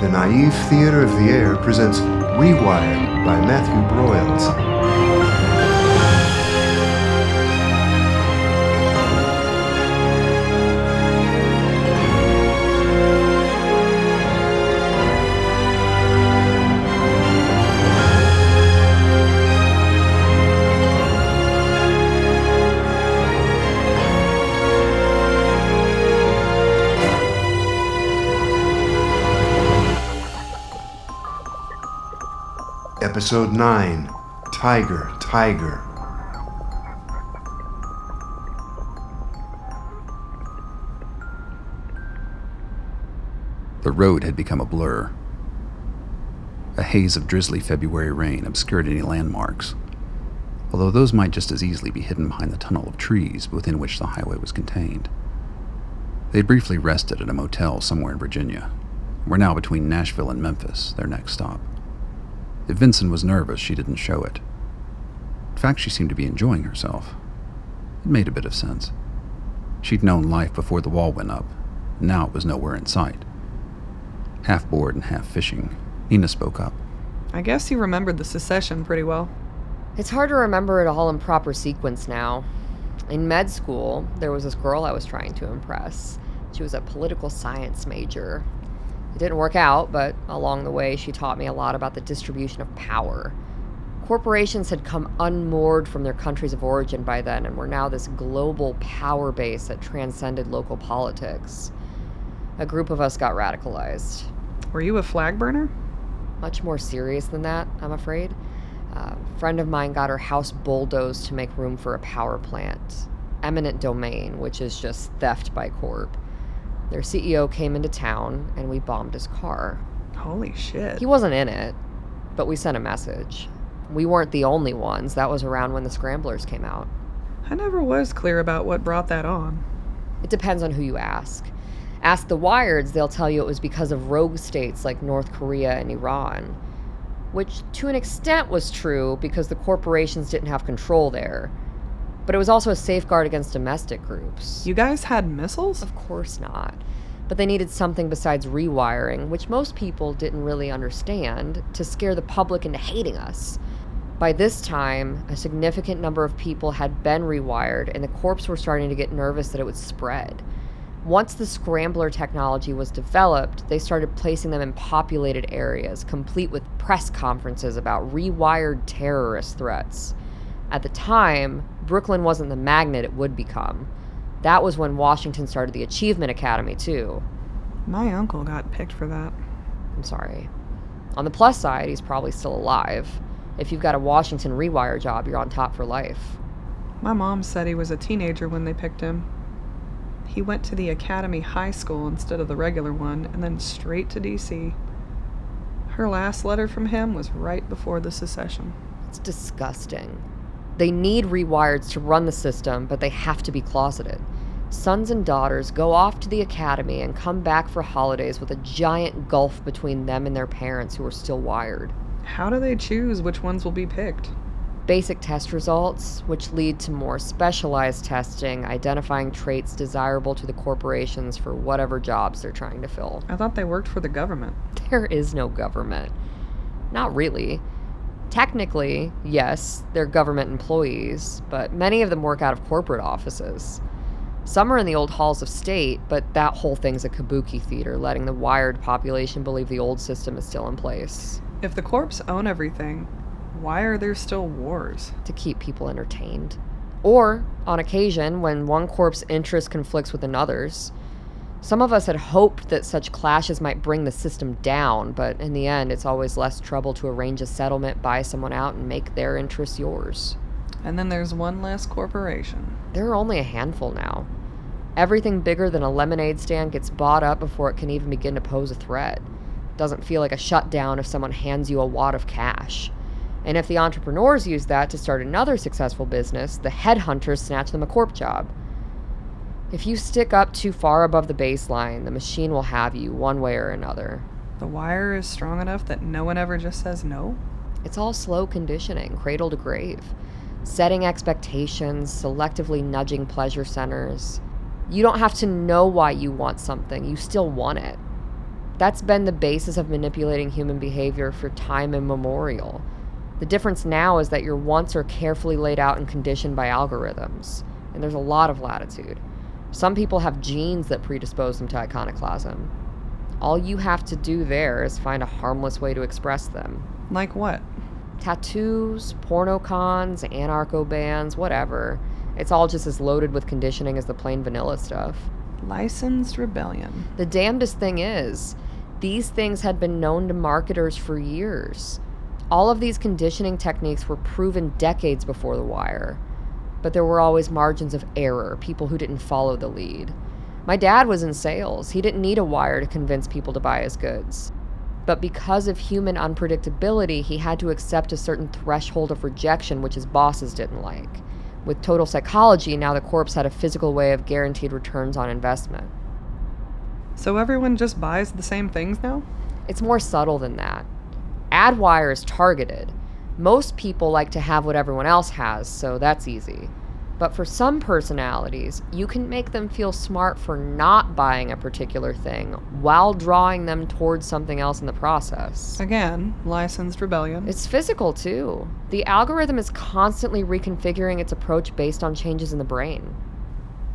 The Naive Theater of the Air presents Rewired by Matthew Broyles. Episode 9 Tyger, Tyger. The road had become a blur. A haze of drizzly February rain obscured any landmarks, although those might just as easily be hidden behind the tunnel of trees within which the highway was contained. They briefly rested at a motel somewhere in Virginia, were now between Nashville and Memphis, their next stop. If Vincent was nervous, she didn't show it. In fact, she seemed to be enjoying herself. It made a bit of sense. She'd known life before the wall went up, and now it was nowhere in sight. Half bored and half fishing, Nina spoke up. I guess you remembered the secession pretty well. It's hard to remember it all in proper sequence now. In med school, there was this girl I was trying to impress. She was a political science major. It didn't work out, but along the way, she taught me a lot about the distribution of power. Corporations had come unmoored from their countries of origin by then and were now this global power base that transcended local politics. A group of us got radicalized. Were you a flag burner? Much more serious than that, I'm afraid. A friend of mine got her house bulldozed to make room for a power plant. Eminent domain, which is just theft by corp. Their CEO came into town and we bombed his car. Holy shit. He wasn't in it, but we sent a message. We weren't the only ones. That was around when the Scramblers came out. I never was clear about what brought that on. It depends on who you ask. Ask the Wireds, they'll tell you it was because of rogue states like North Korea and Iran. Which, to an extent, was true because the corporations didn't have control there. But it was also a safeguard against domestic groups. You guys had missiles? Of course not. But they needed something besides rewiring, which most people didn't really understand, to scare the public into hating us. By this time, a significant number of people had been rewired, and the corps were starting to get nervous that it would spread. Once the scrambler technology was developed, they started placing them in populated areas, complete with press conferences about rewired terrorist threats. At the time, Brooklyn wasn't the magnet it would become. That was when Washington started the Achievement Academy, too. My uncle got picked for that. I'm sorry. On the plus side, he's probably still alive. If you've got a Washington rewire job, you're on top for life. My mom said he was a teenager when they picked him. He went to the Academy High School instead of the regular one, and then straight to D.C. Her last letter from him was right before the secession. It's disgusting. They need rewires to run the system, but they have to be closeted. Sons and daughters go off to the academy and come back for holidays with a giant gulf between them and their parents who are still wired. How do they choose which ones will be picked? Basic test results, which lead to more specialized testing, identifying traits desirable to the corporations for whatever jobs they're trying to fill. I thought they worked for the government. There is no government. Not really. Technically, yes, they're government employees, but many of them work out of corporate offices. Some are in the old halls of state, but that whole thing's a kabuki theater, letting the wired population believe the old system is still in place. If the corps own everything, why are there still wars? To keep people entertained. Or, on occasion, when one corp's interest conflicts with another's. Some of us had hoped that such clashes might bring the system down, but in the end, it's always less trouble to arrange a settlement, buy someone out, and make their interests yours. And then there's one less corporation. There are only a handful now. Everything bigger than a lemonade stand gets bought up before it can even begin to pose a threat. Doesn't feel like a shutdown if someone hands you a wad of cash. And if the entrepreneurs use that to start another successful business, the headhunters snatch them a corp job. If you stick up too far above the baseline, the machine will have you one way or another. The wire is strong enough that no one ever just says no? It's all slow conditioning, cradle to grave. Setting expectations, selectively nudging pleasure centers. You don't have to know why you want something, you still want it. That's been the basis of manipulating human behavior for time immemorial. The difference now is that your wants are carefully laid out and conditioned by algorithms, and there's a lot of latitude. Some people have genes that predispose them to iconoclasm. All you have to do there is find a harmless way to express them. Like what? Tattoos, porno cons, anarcho bands, whatever. It's all just as loaded with conditioning as the plain vanilla stuff. Licensed rebellion. The damnedest thing is, these things had been known to marketers for years. All of these conditioning techniques were proven decades before The Wire, but there were always margins of error, people who didn't follow the lead. My dad was in sales. He didn't need a wire to convince people to buy his goods. But because of human unpredictability, he had to accept a certain threshold of rejection, which his bosses didn't like. With total psychology, now the corpse had a physical way of guaranteed returns on investment. So everyone just buys the same things now? It's more subtle than that. AdWire is targeted. Most people like to have what everyone else has, so that's easy. But for some personalities, you can make them feel smart for not buying a particular thing while drawing them towards something else in the process. Again, licensed rebellion. It's physical too. The algorithm is constantly reconfiguring its approach based on changes in the brain.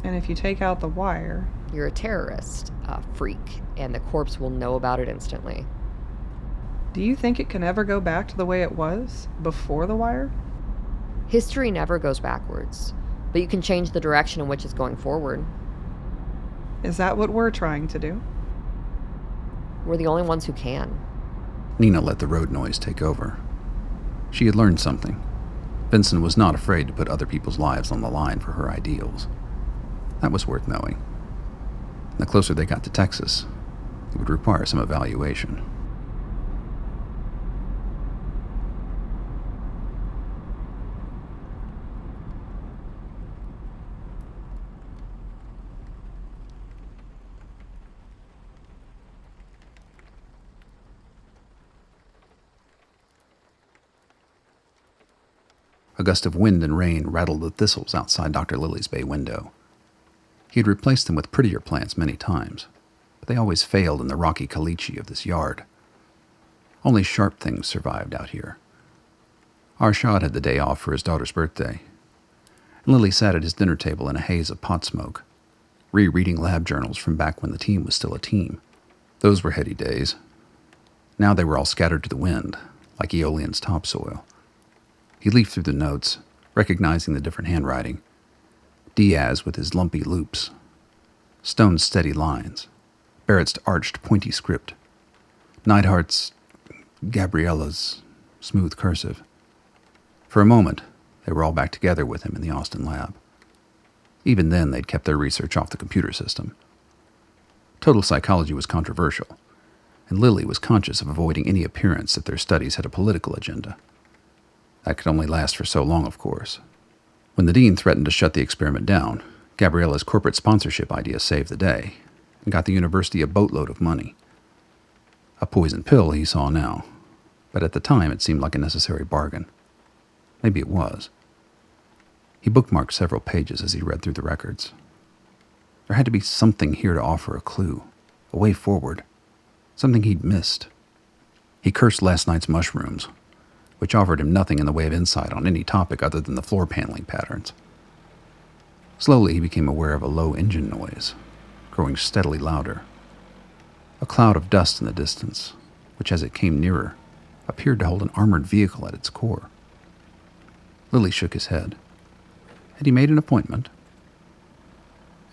and if you take out the wire, You're a terrorist, a freak, and the corpse will know about it instantly. Do you think it can ever go back to the way it was before the wire? History never goes backwards, but you can change the direction in which it's going forward. Is that what we're trying to do? We're the only ones who can. Nina let the road noise take over. She had learned something. Vincent was not afraid to put other people's lives on the line for her ideals. That was worth knowing. The closer they got to Texas, it would require some evaluation. A gust of wind and rain rattled the thistles outside Dr. Lilly's bay window. He had replaced them with prettier plants many times, but they always failed in the rocky caliche of this yard. Only sharp things survived out here. Arshad had the day off for his daughter's birthday, and Lilly sat at his dinner table in a haze of pot smoke, rereading lab journals from back when the team was still a team. Those were heady days. Now they were all scattered to the wind, like Aeolian's topsoil. He leafed through the notes, recognizing the different handwriting. Diaz with his lumpy loops, Stone's steady lines, Barrett's arched, pointy script, Neidhart's, Gabriella's smooth cursive. For a moment, they were all back together with him in the Austin lab. Even then, they'd kept their research off the computer system. Total psychology was controversial, and Lilly was conscious of avoiding any appearance that their studies had a political agenda. That could only last for so long, of course. When the dean threatened to shut the experiment down, Gabriella's corporate sponsorship idea saved the day and got the university a boatload of money. A poison pill, he saw now, but at the time it seemed like a necessary bargain. Maybe it was. He bookmarked several pages as he read through the records. There had to be something here to offer a clue, a way forward, something he'd missed. He cursed last night's mushrooms, which offered him nothing in the way of insight on any topic other than the floor paneling patterns. Slowly, he became aware of a low engine noise, growing steadily louder. A cloud of dust in the distance, which as it came nearer, appeared to hold an armored vehicle at its core. Lilly shook his head. Had he made an appointment?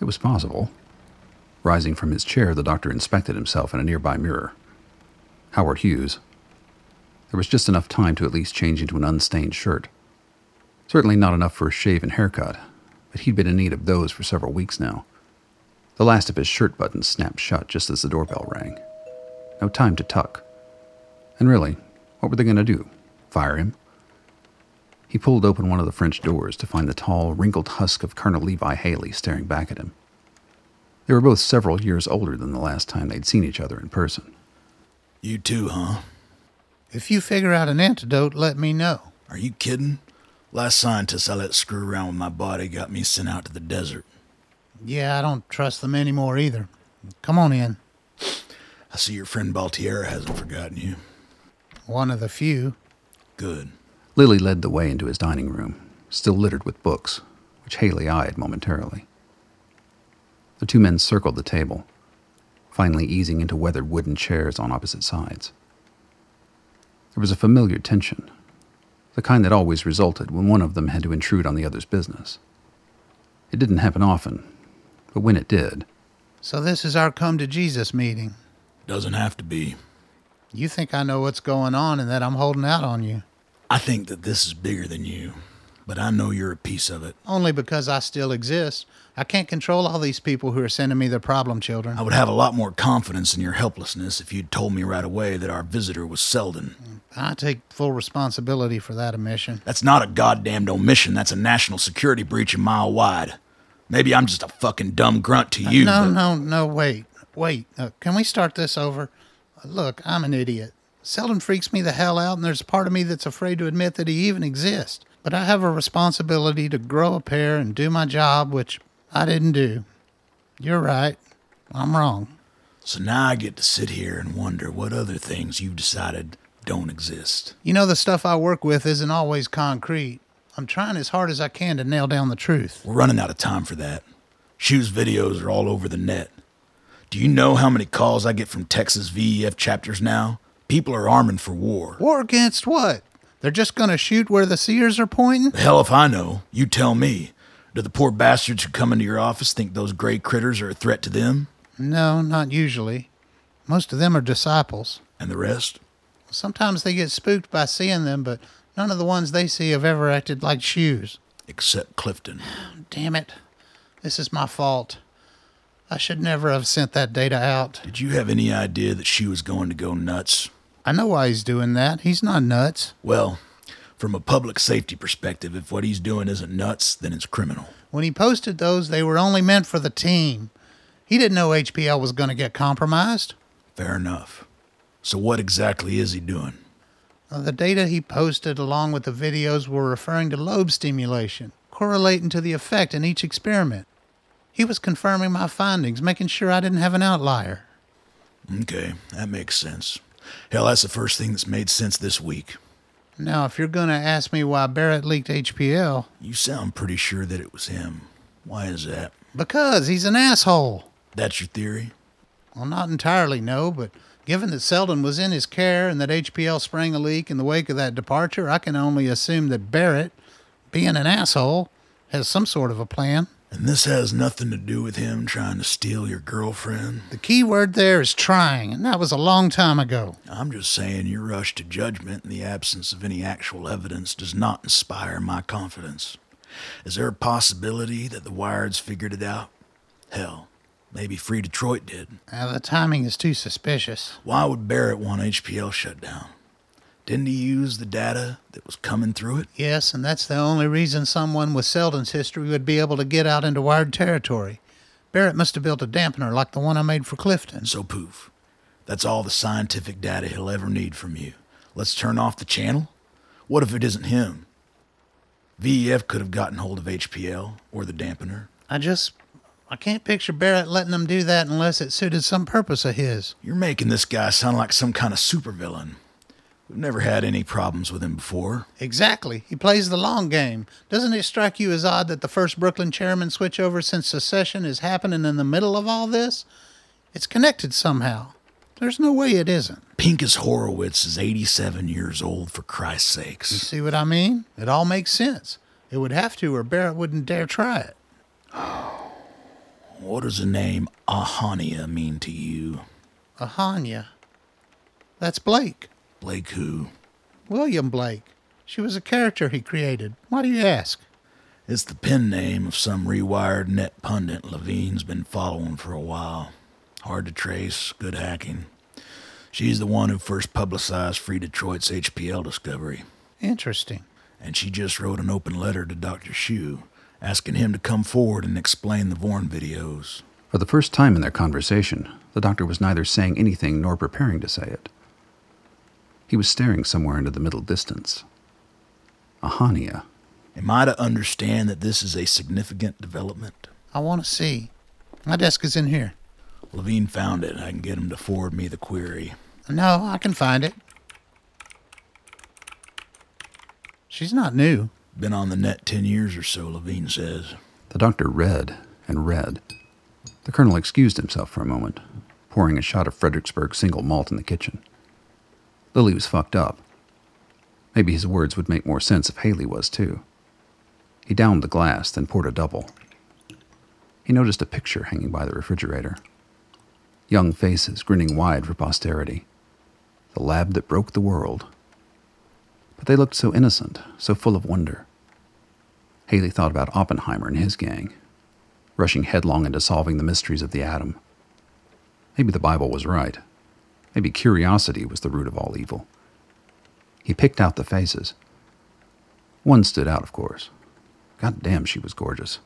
It was possible. Rising from his chair, the doctor inspected himself in a nearby mirror. Howard Hughes, there was just enough time to at least change into an unstained shirt. Certainly not enough for a shave and haircut, but he'd been in need of those for several weeks now. The last of his shirt buttons snapped shut just as the doorbell rang. No time to tuck. And really, what were they going to do? Fire him? He pulled open one of the French doors to find the tall, wrinkled husk of Colonel Levi Haley staring back at him. They were both several years older than the last time they'd seen each other in person. You too, huh? If you figure out an antidote, let me know. Are you kidding? Last scientist I let screw around with my body got me sent out to the desert. Yeah, I don't trust them anymore either. Come on in. I see your friend Baltiera hasn't forgotten you. One of the few. Good. Lilly led the way into his dining room, still littered with books, which Haley eyed momentarily. The two men circled the table, finally easing into weathered wooden chairs on opposite sides. There was a familiar tension, the kind that always resulted when one of them had to intrude on the other's business. It didn't happen often, but when it did, So this is our come to Jesus meeting. Doesn't have to be. You think I know what's going on and that I'm holding out on you. I think that this is bigger than you, but I know you're a piece of it. Only because I still exist. I can't control all these people who are sending me their problem children. I would have a lot more confidence in your helplessness if you'd told me right away that our visitor was Selden. I take full responsibility for that omission. That's not a goddamned omission. That's a national security breach a mile wide. Maybe I'm just a fucking dumb grunt to you. no, but no, no, wait. Wait. Uh, can we start this over? Uh, look, I'm an idiot. Selden freaks me the hell out, and there's a part of me that's afraid to admit that he even exists. But I have a responsibility to grow a pair and do my job, which I didn't do. You're right. I'm wrong. So now I get to sit here and wonder what other things you've decided don't exist. You know, the stuff I work with isn't always concrete. I'm trying as hard as I can to nail down the truth. We're running out of time for that. Shu's videos are all over the net. Do you know how many calls I get from Texas VEF chapters now? People are arming for war. War against what? They're just going to shoot where the seers are pointing? The hell if I know. You tell me. Do the poor bastards who come into your office think those gray critters are a threat to them? No, not usually. Most of them are disciples. And the rest? Sometimes they get spooked by seeing them, but none of the ones they see have ever acted like Shu's. Except Clifton. Damn it. This is my fault. I should never have sent that data out. Did you have any idea that she was going to go nuts? I know why he's doing that. He's not nuts. Well, from a public safety perspective, if what he's doing isn't nuts, then it's criminal. When he posted those, they were only meant for the team. He didn't know HPL was going to get compromised. Fair enough. So, what exactly is he doing? Uh, The data he posted along with the videos were referring to lobe stimulation, correlating to the effect in each experiment. He was confirming my findings, making sure I didn't have an outlier. Okay, that makes sense. Hell, that's the first thing that's made sense this week. Now, if you're going to ask me why Barrett leaked HPL, You sound pretty sure that it was him. Why is that? because he's an asshole. That's your theory? Well, not entirely, no, but given that Selden was in his care and that HPL sprang a leak in the wake of that departure, I can only assume that Barrett, being an asshole, has some sort of a plan. And this has nothing to do with him trying to steal your girlfriend? The key word there is trying, and that was a long time ago. I'm just saying your rush to judgment in the absence of any actual evidence does not inspire my confidence. Is there a possibility that the Wireds figured it out? Hell, maybe Free Detroit did. Now, the timing is too suspicious. Why would Barrett want HPL shut down? Didn't he use the data that was coming through it? Yes, and that's the only reason someone with Selden's history would be able to get out into wired territory. Barrett must have built a dampener like the one I made for Clifton. So poof. That's all the scientific data he'll ever need from you. Let's turn off the channel? What if it isn't him? VEF could have gotten hold of HPL or the dampener. I just. I can't picture Barrett letting them do that unless it suited some purpose of his. You're making this guy sound like some kind of supervillain. We've never had any problems with him before. Exactly. He plays the long game. Doesn't it strike you as odd that the first Brooklyn chairman switchover since secession is happening in the middle of all this? It's connected somehow. There's no way it isn't. Pincus Horowitz is 87 years old, for Christ's sakes. See what I mean? It all makes sense. It would have to, or Barrett wouldn't dare try it. What does the name Ahania mean to you? Ahania. That's Blake. Blake who? William Blake. She was a character he created. Why do you ask? It's the pen name of some rewired net pundit Levine's been following for a while. Hard to trace, good hacking. She's the one who first publicized Free Detroit's HPL discovery. Interesting. And she just wrote an open letter to Dr. Shu, asking him to come forward and explain the Vorn videos. For the first time in their conversation, the doctor was neither saying anything nor preparing to say it. He was staring somewhere into the middle distance. Ahania. Am I to understand that this is a significant development? I want to see. My desk is in here. Levine found it. I can get him to forward me the query. No, I can find it. She's not new. Been on the net ten years or so, Levine says. The doctor read and read. The colonel excused himself for a moment, pouring a shot of Fredericksburg single malt in the kitchen. Lilly was fucked up. Maybe his words would make more sense if Haley was too. He downed the glass, then poured a double. He noticed a picture hanging by the refrigerator. Young faces grinning wide for posterity. The lab that broke the world. But they looked so innocent, so full of wonder. Haley thought about Oppenheimer and his gang, rushing headlong into solving the mysteries of the atom. Maybe the Bible was right. Maybe curiosity was the root of all evil. He picked out the faces. One stood out, of course. God damn, she was gorgeous.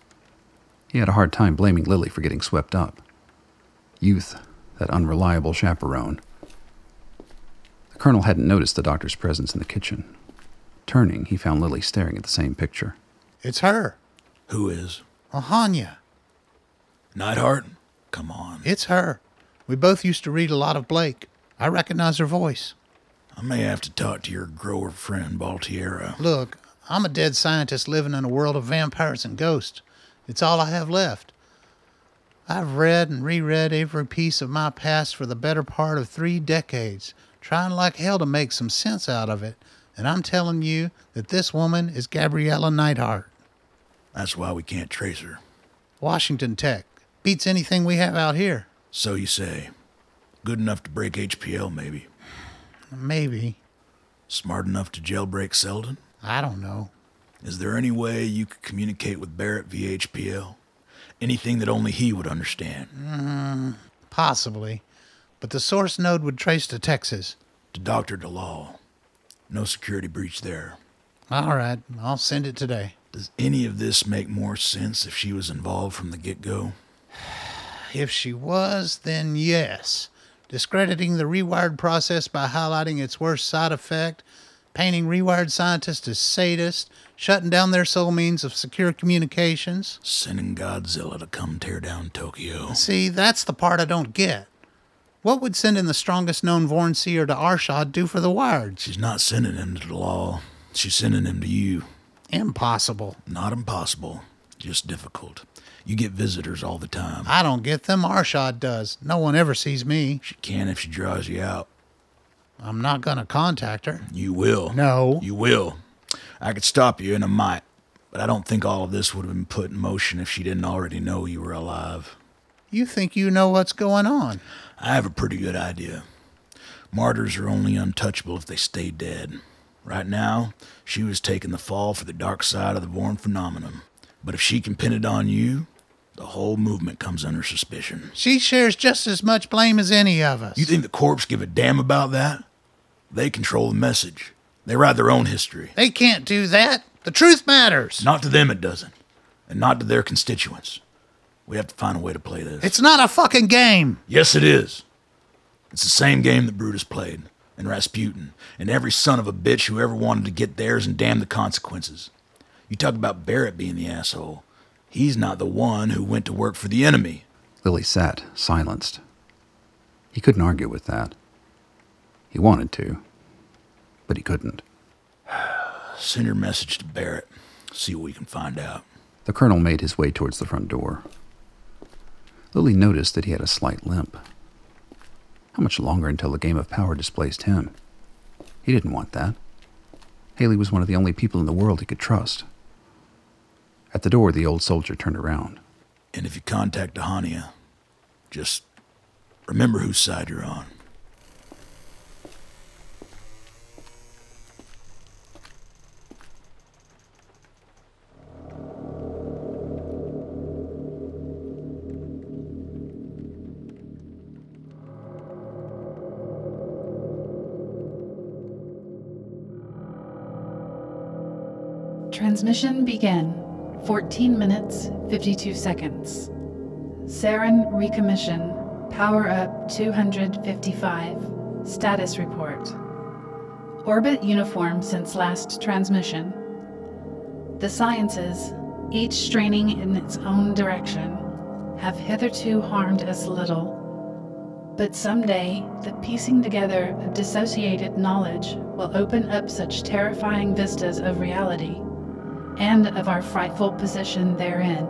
He had a hard time blaming Lilly for getting swept up. Youth, that unreliable chaperone. The colonel hadn't noticed the doctor's presence in the kitchen. Turning, he found Lilly staring at the same picture. It's her. Who is? Ahania. Neidhart? Come on. It's her. We both used to read a lot of Blake. I recognize her voice. I may have to talk to your grower friend, Baltiera. Look, I'm a dead scientist living in a world of vampires and ghosts. It's all I have left. I've read and reread every piece of my past for the better part of three decades, trying like hell to make some sense out of it. And I'm telling you that this woman is Gabriella Neidhart. That's why we can't trace her. Washington Tech. Beats anything we have out here. So you say. Good enough to break HPL, maybe. Maybe. Smart enough to jailbreak Selden? I don't know. Is there any way you could communicate with Barrett via HPL? Anything that only he would understand? Mm, possibly. But the source node would trace to Texas. To Dr. Dalal. No security breach there. All right, I'll send it today. Does any of this make more sense if she was involved from the get go? If she was, then yes. Discrediting the rewired process by highlighting its worst side effect, painting rewired scientists as sadists, shutting down their sole means of secure communications. Sending Godzilla to come tear down Tokyo. See, that's the part I don't get. What would sending the strongest known Vorn seer to Arshad do for the Wired? She's not sending him to the law. She's sending him to you. Impossible. Not impossible, just difficult. You get visitors all the time. I don't get them. Arshad does. No one ever sees me. She can if she draws you out. I'm not gonna contact her. You will. No. You will. I could stop you, and I might. But I don't think all of this would have been put in motion if she didn't already know you were alive. You think you know what's going on? I have a pretty good idea. Martyrs are only untouchable if they stay dead. Right now, she was taking the fall for the dark side of the Vorn phenomenon. But if she can pin it on you, the whole movement comes under suspicion. She shares just as much blame as any of us. You think the corps give a damn about that? They control the message. They write their own history. they can't do that. The truth matters. Not to them, it doesn't. And not to their constituents. We have to find a way to play this. It's not a fucking game. Yes, it is. It's the same game that Brutus played, and Rasputin, and every son of a bitch who ever wanted to get theirs and damn the consequences. You talk about Barrett being the asshole. He's not the one who went to work for the enemy. Lilly sat, silenced. He couldn't argue with that. He wanted to, but he couldn't. Send your message to Barrett. See what we can find out. The colonel made his way towards the front door. Lilly noticed that he had a slight limp. How much longer until the game of power displaced him? He didn't want that. Haley was one of the only people in the world he could trust. At the door, the old soldier turned around. And if you contact Ahania, just remember whose side you're on. Transmission begin. 14 minutes, 52 seconds. Saren recommission. Power up 255. Status report. Orbit uniform since last transmission. The sciences, each straining in its own direction, have hitherto harmed us little But someday, the piecing together of dissociated knowledge will open up such terrifying vistas of reality and of our frightful position therein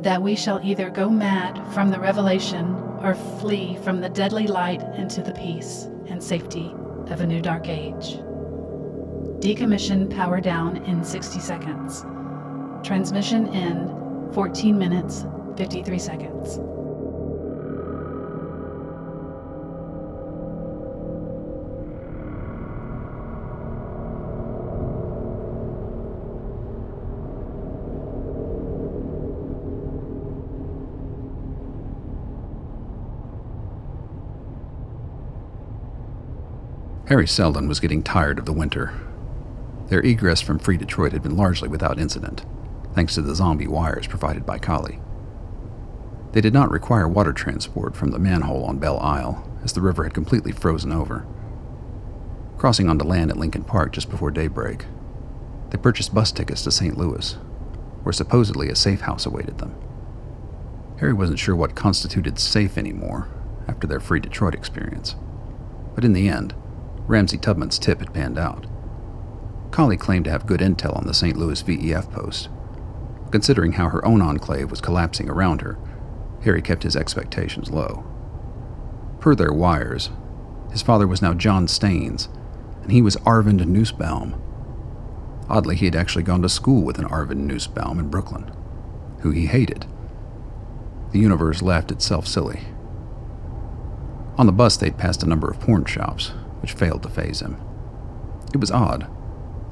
that we shall either go mad from the revelation or flee from the deadly light into the peace and safety of a new dark age. Decommission power down in 60 seconds. Transmission in 14 minutes, 53 seconds. Harry Selden was getting tired of the winter. Their egress from Free Detroit had been largely without incident, thanks to the zombie wires provided by Kali. They did not require water transport from the manhole on Belle Isle, as the river had completely frozen over. Crossing onto land at Lincoln Park just before daybreak, they purchased bus tickets to St. Louis, where supposedly a safe house awaited them. Harry wasn't sure what constituted safe anymore after their Free Detroit experience, but in the end, Ramsey Tubman's tip had panned out. Collie claimed to have good intel on the St. Louis VEF post. Considering how her own enclave was collapsing around her, Harry kept his expectations low. Per their wires, his father was now John Staines, and he was Arvind Nussbaum. Oddly, he had actually gone to school with an Arvind Nussbaum in Brooklyn, who he hated. The universe laughed itself silly. On the bus, they'd passed a number of porn shops, which failed to faze him. It was odd.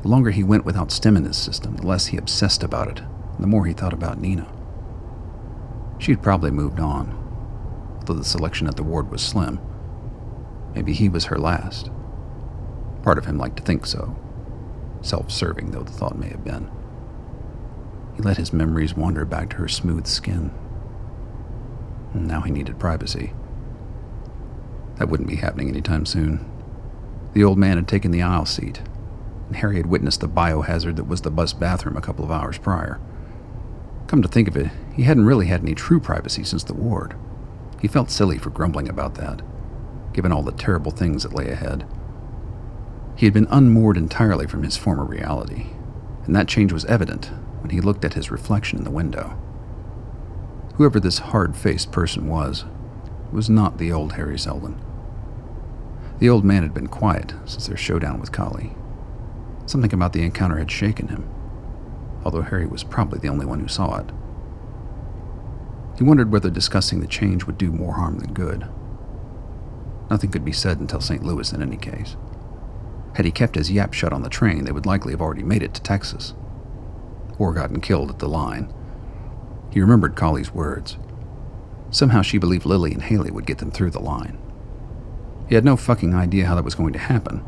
The longer he went without stim in his system, the less he obsessed about it, and the more he thought about Nina. She had probably moved on, though the selection at the ward was slim. Maybe he was her last. Part of him liked to think so, self serving though the thought may have been. He let his memories wander back to her smooth skin. And now he needed privacy. That wouldn't be happening anytime soon. The old man had taken the aisle seat, and Harry had witnessed the biohazard that was the bus bathroom a couple of hours prior. Come to think of it, he hadn't really had any true privacy since the ward. He felt silly for grumbling about that, given all the terrible things that lay ahead. He had been unmoored entirely from his former reality, and that change was evident when he looked at his reflection in the window. Whoever this hard faced person was, was not the old Harry Selden. The old man had been quiet since their showdown with Kali. Something about the encounter had shaken him, although Harry was probably the only one who saw it. He wondered whether discussing the change would do more harm than good. Nothing could be said until St. Louis in any case. Had he kept his yap shut on the train, they would likely have already made it to Texas. Or gotten killed at the line. He remembered Collie's words. Somehow she believed Lilly and Haley would get them through the line. He had no fucking idea how that was going to happen,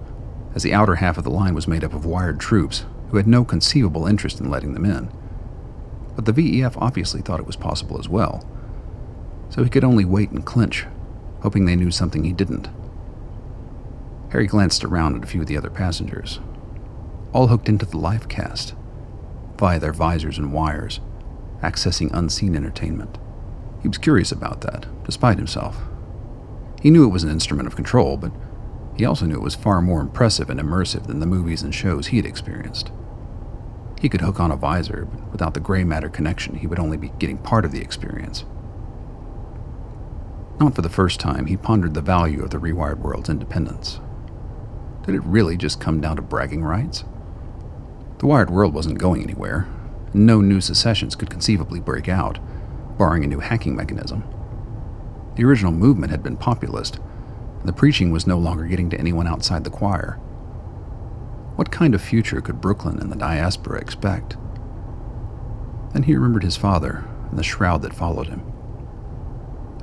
as the outer half of the line was made up of wired troops who had no conceivable interest in letting them in. But the VEF obviously thought it was possible as well, so he could only wait and clinch, hoping they knew something he didn't. Harry glanced around at a few of the other passengers, all hooked into the life cast, via their visors and wires, accessing unseen entertainment. He was curious about that, despite himself. He knew it was an instrument of control, but he also knew it was far more impressive and immersive than the movies and shows he had experienced. He could hook on a visor, but without the gray matter connection, he would only be getting part of the experience. Not for the first time, he pondered the value of the rewired world's independence. Did it really just come down to bragging rights? The wired world wasn't going anywhere, no new secessions could conceivably break out, barring a new hacking mechanism. The original movement had been populist, the preaching was no longer getting to anyone outside the choir. What kind of future could Brooklyn and the diaspora expect? Then he remembered his father and the shroud that followed him.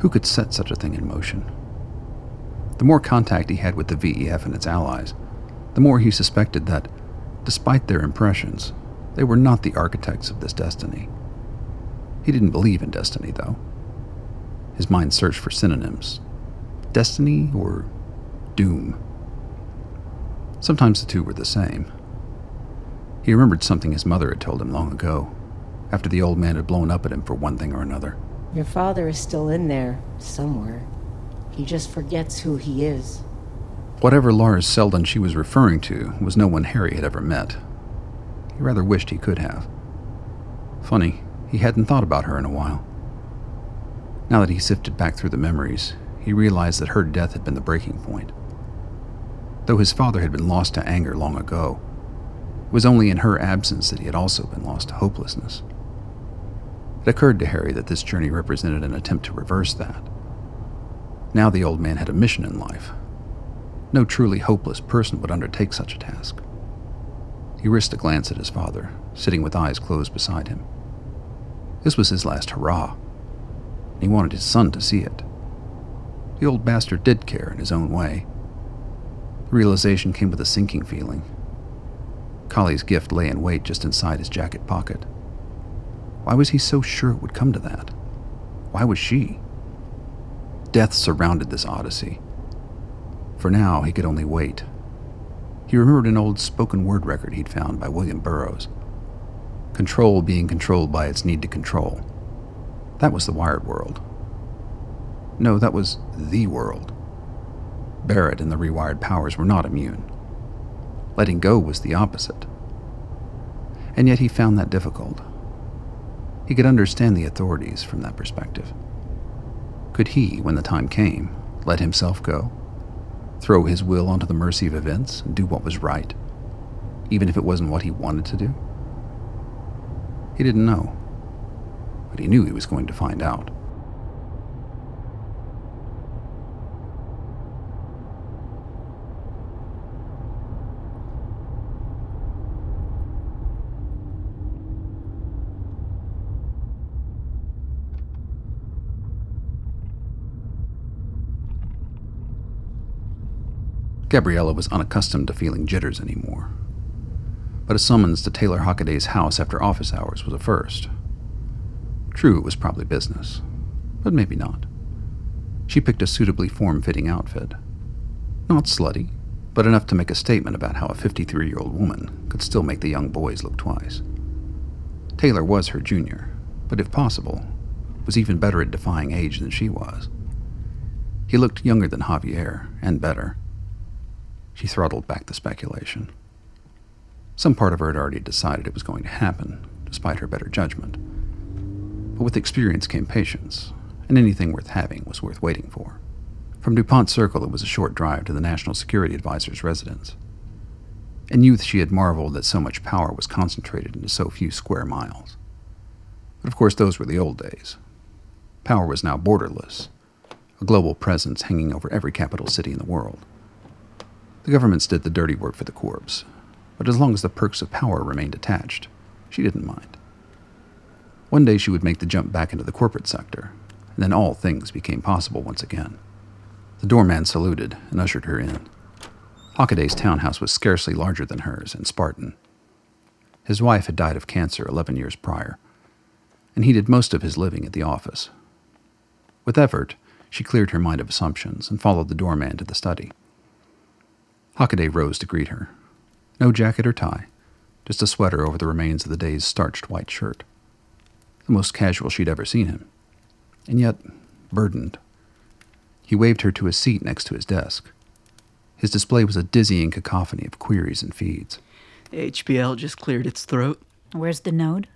Who could set such a thing in motion? The more contact he had with the VEF and its allies, the more he suspected that, despite their impressions, they were not the architects of this destiny. He didn't believe in destiny, though. His mind searched for synonyms destiny or doom. Sometimes the two were the same. He remembered something his mother had told him long ago, after the old man had blown up at him for one thing or another. Your father is still in there, somewhere. He just forgets who he is. Whatever Lars Selden she was referring to was no one Harry had ever met. He rather wished he could have. Funny, he hadn't thought about her in a while. Now that he sifted back through the memories, he realized that her death had been the breaking point. Though his father had been lost to anger long ago, it was only in her absence that he had also been lost to hopelessness. It occurred to Harry that this journey represented an attempt to reverse that. Now the old man had a mission in life. No truly hopeless person would undertake such a task. He risked a glance at his father, sitting with eyes closed beside him. This was his last hurrah. He wanted his son to see it. The old bastard did care in his own way. The realization came with a sinking feeling. Collie's gift lay in wait just inside his jacket pocket. Why was he so sure it would come to that? Why was she? Death surrounded this odyssey. For now, he could only wait. He remembered an old spoken word record he'd found by William Burroughs. Control being controlled by its need to control. That was the wired world. No, that was the world. Barrett and the rewired powers were not immune. Letting go was the opposite. And yet he found that difficult. He could understand the authorities from that perspective. Could he, when the time came, let himself go? Throw his will onto the mercy of events and do what was right, even if it wasn't what he wanted to do? He didn't know, but he knew he was going to find out. Gabriella was unaccustomed to feeling jitters anymore. But a summons to Taylor Hockaday's house after office hours was a first. True, it was probably business, but maybe not. She picked a suitably form fitting outfit. Not slutty, but enough to make a statement about how a 53 year old woman could still make the young boys look twice. Taylor was her junior, but if possible, was even better at defying age than she was. He looked younger than Javier, and better. She throttled back the speculation. Some part of her had already decided it was going to happen, despite her better judgment. But with experience came patience, and anything worth having was worth waiting for. From Dupont Circle, it was a short drive to the National Security Advisor's residence. In youth, she had marveled that so much power was concentrated into so few square miles. But of course, those were the old days. Power was now borderless, a global presence hanging over every capital city in the world. The governments did the dirty work for the corps, but as long as the perks of power remained attached, she didn't mind. One day she would make the jump back into the corporate sector, and then all things became possible once again. The doorman saluted and ushered her in. Hockaday's townhouse was scarcely larger than hers and Spartan. His wife had died of cancer 11 years prior, and he did most of his living at the office. With effort, she cleared her mind of assumptions and followed the doorman to the study. Hockaday rose to greet her. No jacket or tie, just a sweater over the remains of the day's starched white shirt. The most casual she'd ever seen him, and yet burdened. He waved her to a seat next to his desk. His display was a dizzying cacophony of queries and feeds. HPL just cleared its throat. Where's the node?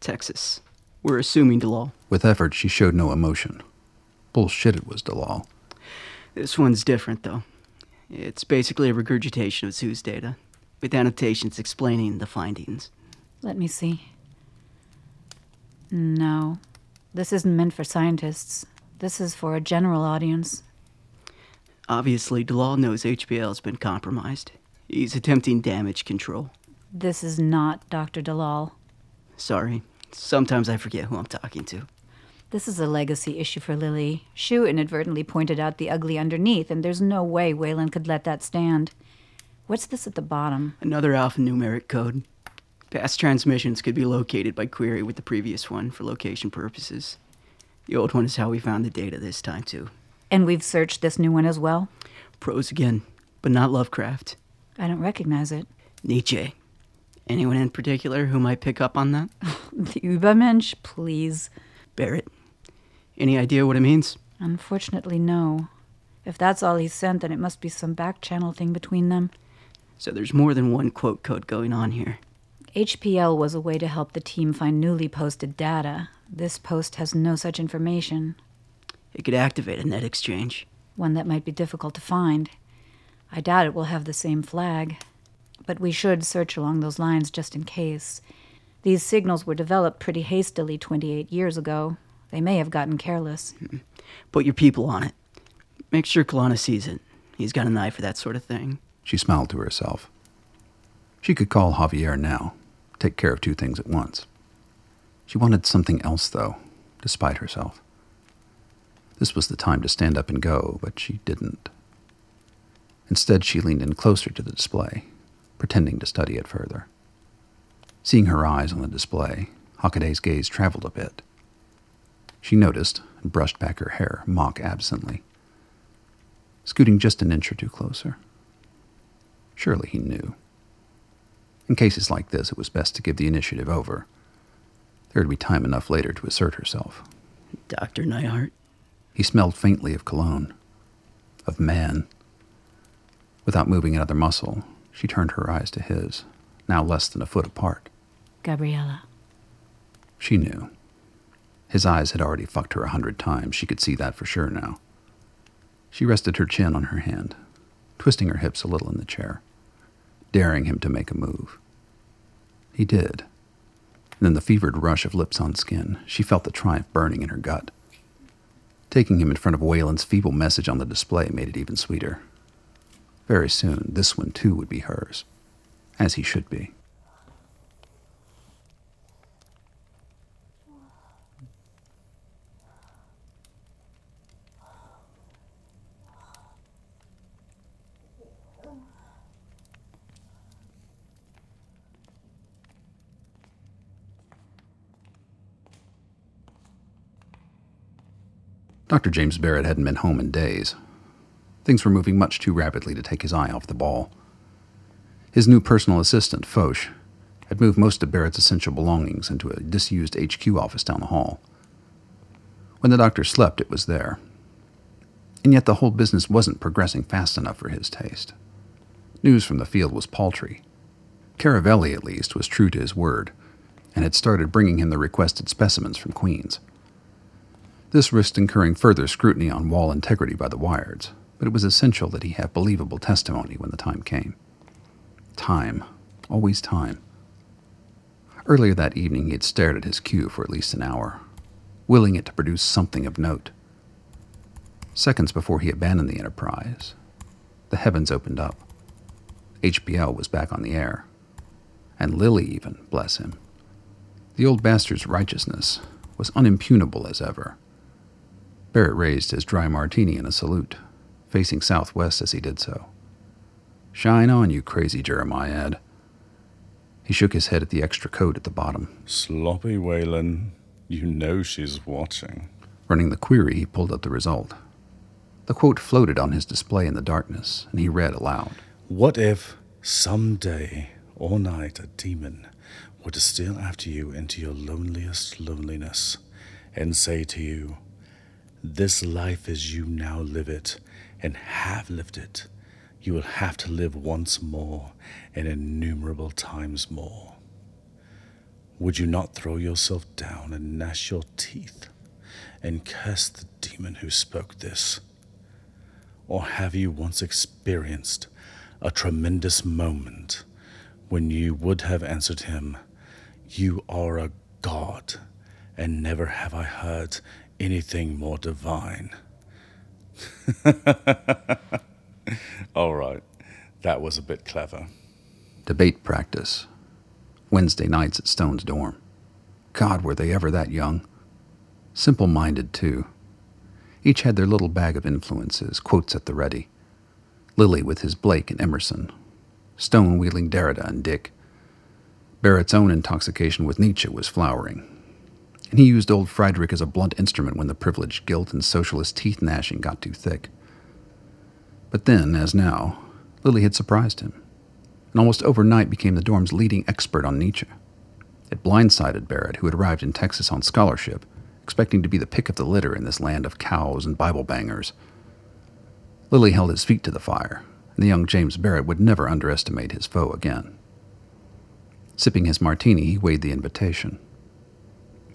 Texas. We're assuming Dalal. With effort, she showed no emotion. Bullshit it was Dalal. This one's different, though. It's basically a regurgitation of Shu's data, with annotations explaining the findings. Let me see. No, this isn't meant for scientists. This is for a general audience. Obviously, Dalal knows HPL has been compromised. He's attempting damage control. This is not Dr. Dalal. Sorry. Sometimes I forget who I'm talking to. This is a legacy issue for Lilly. Shu inadvertently pointed out the ugly underneath, and there's no way Wayland could let that stand. What's this at the bottom? Another alphanumeric code. Past transmissions could be located by query with the previous one for location purposes. The old one is how we found the data this time, too. And we've searched this new one as well? Prose again, but not Lovecraft. I don't recognize it. Nietzsche. Anyone in particular who might pick up on that? the Übermensch, please. Barrett. Any idea what it means? Unfortunately, no. If that's all he sent, then it must be some back channel thing between them. So there's more than one quote code going on here. HPL was a way to help the team find newly posted data. This post has no such information, It could activate a net exchange. one that might be difficult to find. I doubt it will have the same flag. But we should search along those lines just in case. These signals were developed pretty hastily 28 years ago. They may have gotten careless. Put your people on it. Make sure Kalana sees it. He's got an eye for that sort of thing. She smiled to herself. She could call Javier now, take care of two things at once. She wanted something else, though, despite herself. This was the time to stand up and go, but she didn't. Instead, she leaned in closer to the display, pretending to study it further. Seeing her eyes on the display, Hockaday's gaze traveled a bit. She noticed and brushed back her hair mock absently, scooting just an inch or two closer. Surely he knew. In cases like this, it was best to give the initiative over. There would be time enough later to assert herself. Dr. Neidhart? He smelled faintly of cologne, of man. Without moving another muscle, she turned her eyes to his, now less than a foot apart. Gabriella. She knew. His eyes had already fucked her a hundred times. She could see that for sure now. She rested her chin on her hand, twisting her hips a little in the chair, daring him to make a move. He did. And in the fevered rush of lips on skin, she felt the triumph burning in her gut. Taking him in front of Wayland's feeble message on the display made it even sweeter. Very soon, this one too would be hers, as he should be. Dr. James Barrett hadn't been home in days. Things were moving much too rapidly to take his eye off the ball. His new personal assistant, Foch, had moved most of Barrett's essential belongings into a disused HQ office down the hall. When the doctor slept, it was there. And yet the whole business wasn't progressing fast enough for his taste. News from the field was paltry. Caravelli, at least, was true to his word, and had started bringing him the requested specimens from Queens. This risked incurring further scrutiny on wall integrity by the Wireds, but it was essential that he have believable testimony when the time came. Time. Always time. Earlier that evening, he had stared at his cue for at least an hour, willing it to produce something of note. Seconds before he abandoned the enterprise, the heavens opened up. HPL was back on the air. And Lilly, even, bless him. The old bastard's righteousness was unimpugnable as ever. Barrett raised his dry martini in a salute, facing southwest as he did so. Shine on, you crazy Jeremiad. He shook his head at the extra coat at the bottom. Sloppy Wayland, you know she's watching. Running the query, he pulled up the result. The quote floated on his display in the darkness, and he read aloud. What if some day or night a demon were to steal after you into your loneliest loneliness and say to you, This life as you now live it and have lived it, you will have to live once more and innumerable times more. Would you not throw yourself down and gnash your teeth and curse the demon who spoke this? Or have you once experienced a tremendous moment when you would have answered him, You are a god, and never have I heard anything more divine? All right, that was a bit clever. Debate practice. Wednesday nights at Stone's dorm. God, were they ever that young? Simple minded, too. Each had their little bag of influences, quotes at the ready. Lilly with his Blake and Emerson, Stone wheeling Derrida and Dick. Barrett's own intoxication with Nietzsche was flowering, and he used old Friedrich as a blunt instrument when the privileged guilt and socialist teeth gnashing got too thick. But then, as now, Lilly had surprised him, and almost overnight became the dorm's leading expert on Nietzsche. It blindsided Barrett, who had arrived in Texas on scholarship, expecting to be the pick of the litter in this land of cows and Bible bangers. Lilly held his feet to the fire, and the young James Barrett would never underestimate his foe again. Sipping his martini, he weighed the invitation.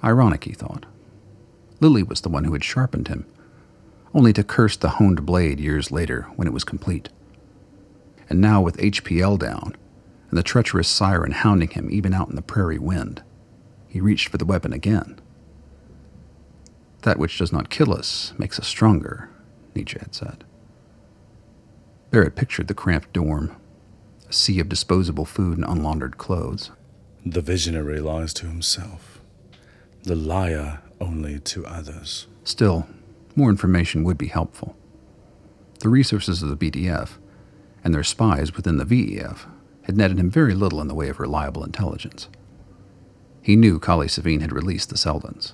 Ironic, he thought. Lilly was the one who had sharpened him, only to curse the honed blade years later when it was complete. And now, with HPL down, and the treacherous siren hounding him even out in the prairie wind, he reached for the weapon again. That which does not kill us makes us stronger, Nietzsche had said. Barrett pictured the cramped dorm, a sea of disposable food and unlaundered clothes. The visionary lies to himself, the liar only to others. Still, more information would be helpful. The resources of the BDF and their spies within the VEF had netted him very little in the way of reliable intelligence. He knew Kali Savine had released the Seldens.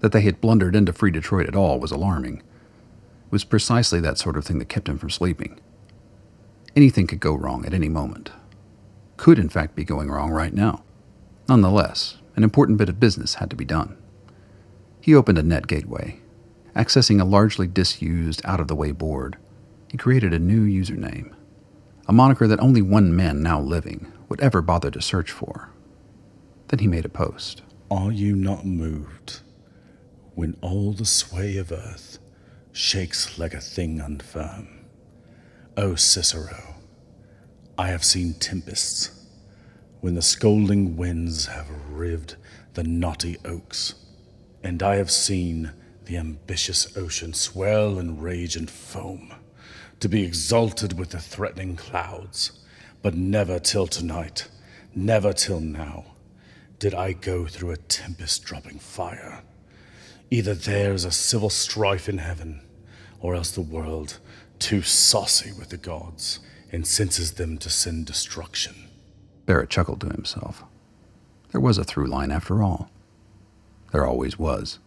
That they had blundered into Free Detroit at all was alarming. It was precisely that sort of thing that kept him from sleeping. Anything could go wrong at any moment. Could, in fact, be going wrong right now. Nonetheless, an important bit of business had to be done. He opened a net gateway. Accessing a largely disused, out of the way board, he created a new username, a moniker that only one man now living would ever bother to search for. Then he made a post. Are you not moved when all the sway of earth shakes like a thing unfirm? O Cicero, I have seen tempests when the scolding winds have rived the knotty oaks, and I have seen the ambitious ocean swell and rage and foam, to be exalted with the threatening clouds. But never till tonight, never till now, did I go through a tempest dropping fire. Either there's a civil strife in heaven, or else the world, too saucy with the gods, incenses them to send destruction. Barrett chuckled to himself. There was a through line after all. There always was.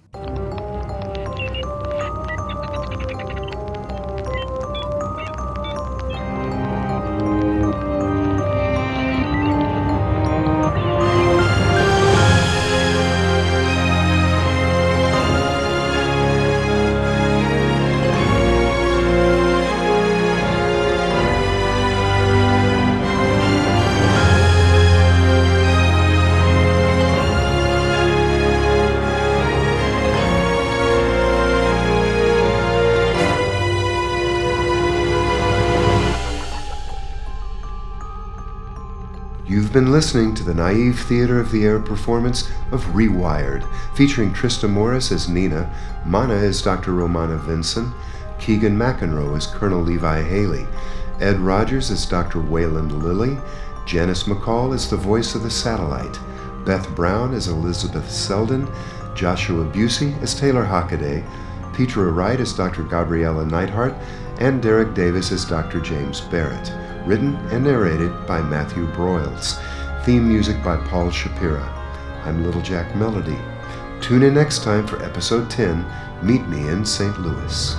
Been listening to the Naive Theater of the Air performance of Rewired, featuring Trista Morris as Nina, Mana as Dr. Romana Vinson, Keegan McEnroe as Colonel Levi Haley, Ed Rogers as Dr. Wayland Lilly, Janice McCall as the voice of the satellite, Beth Brown as Elizabeth Selden, Joshua Busey as Taylor Hockaday, Petra Wright as Dr. Gabriella Neidhart, and Derek Davis as Dr. James Barrett. Written and narrated by Matthew Broyles. Theme music by Paul Shapira. I'm Little Jack Melody. Tune in next time for episode 10 Meet Me in St. Louis.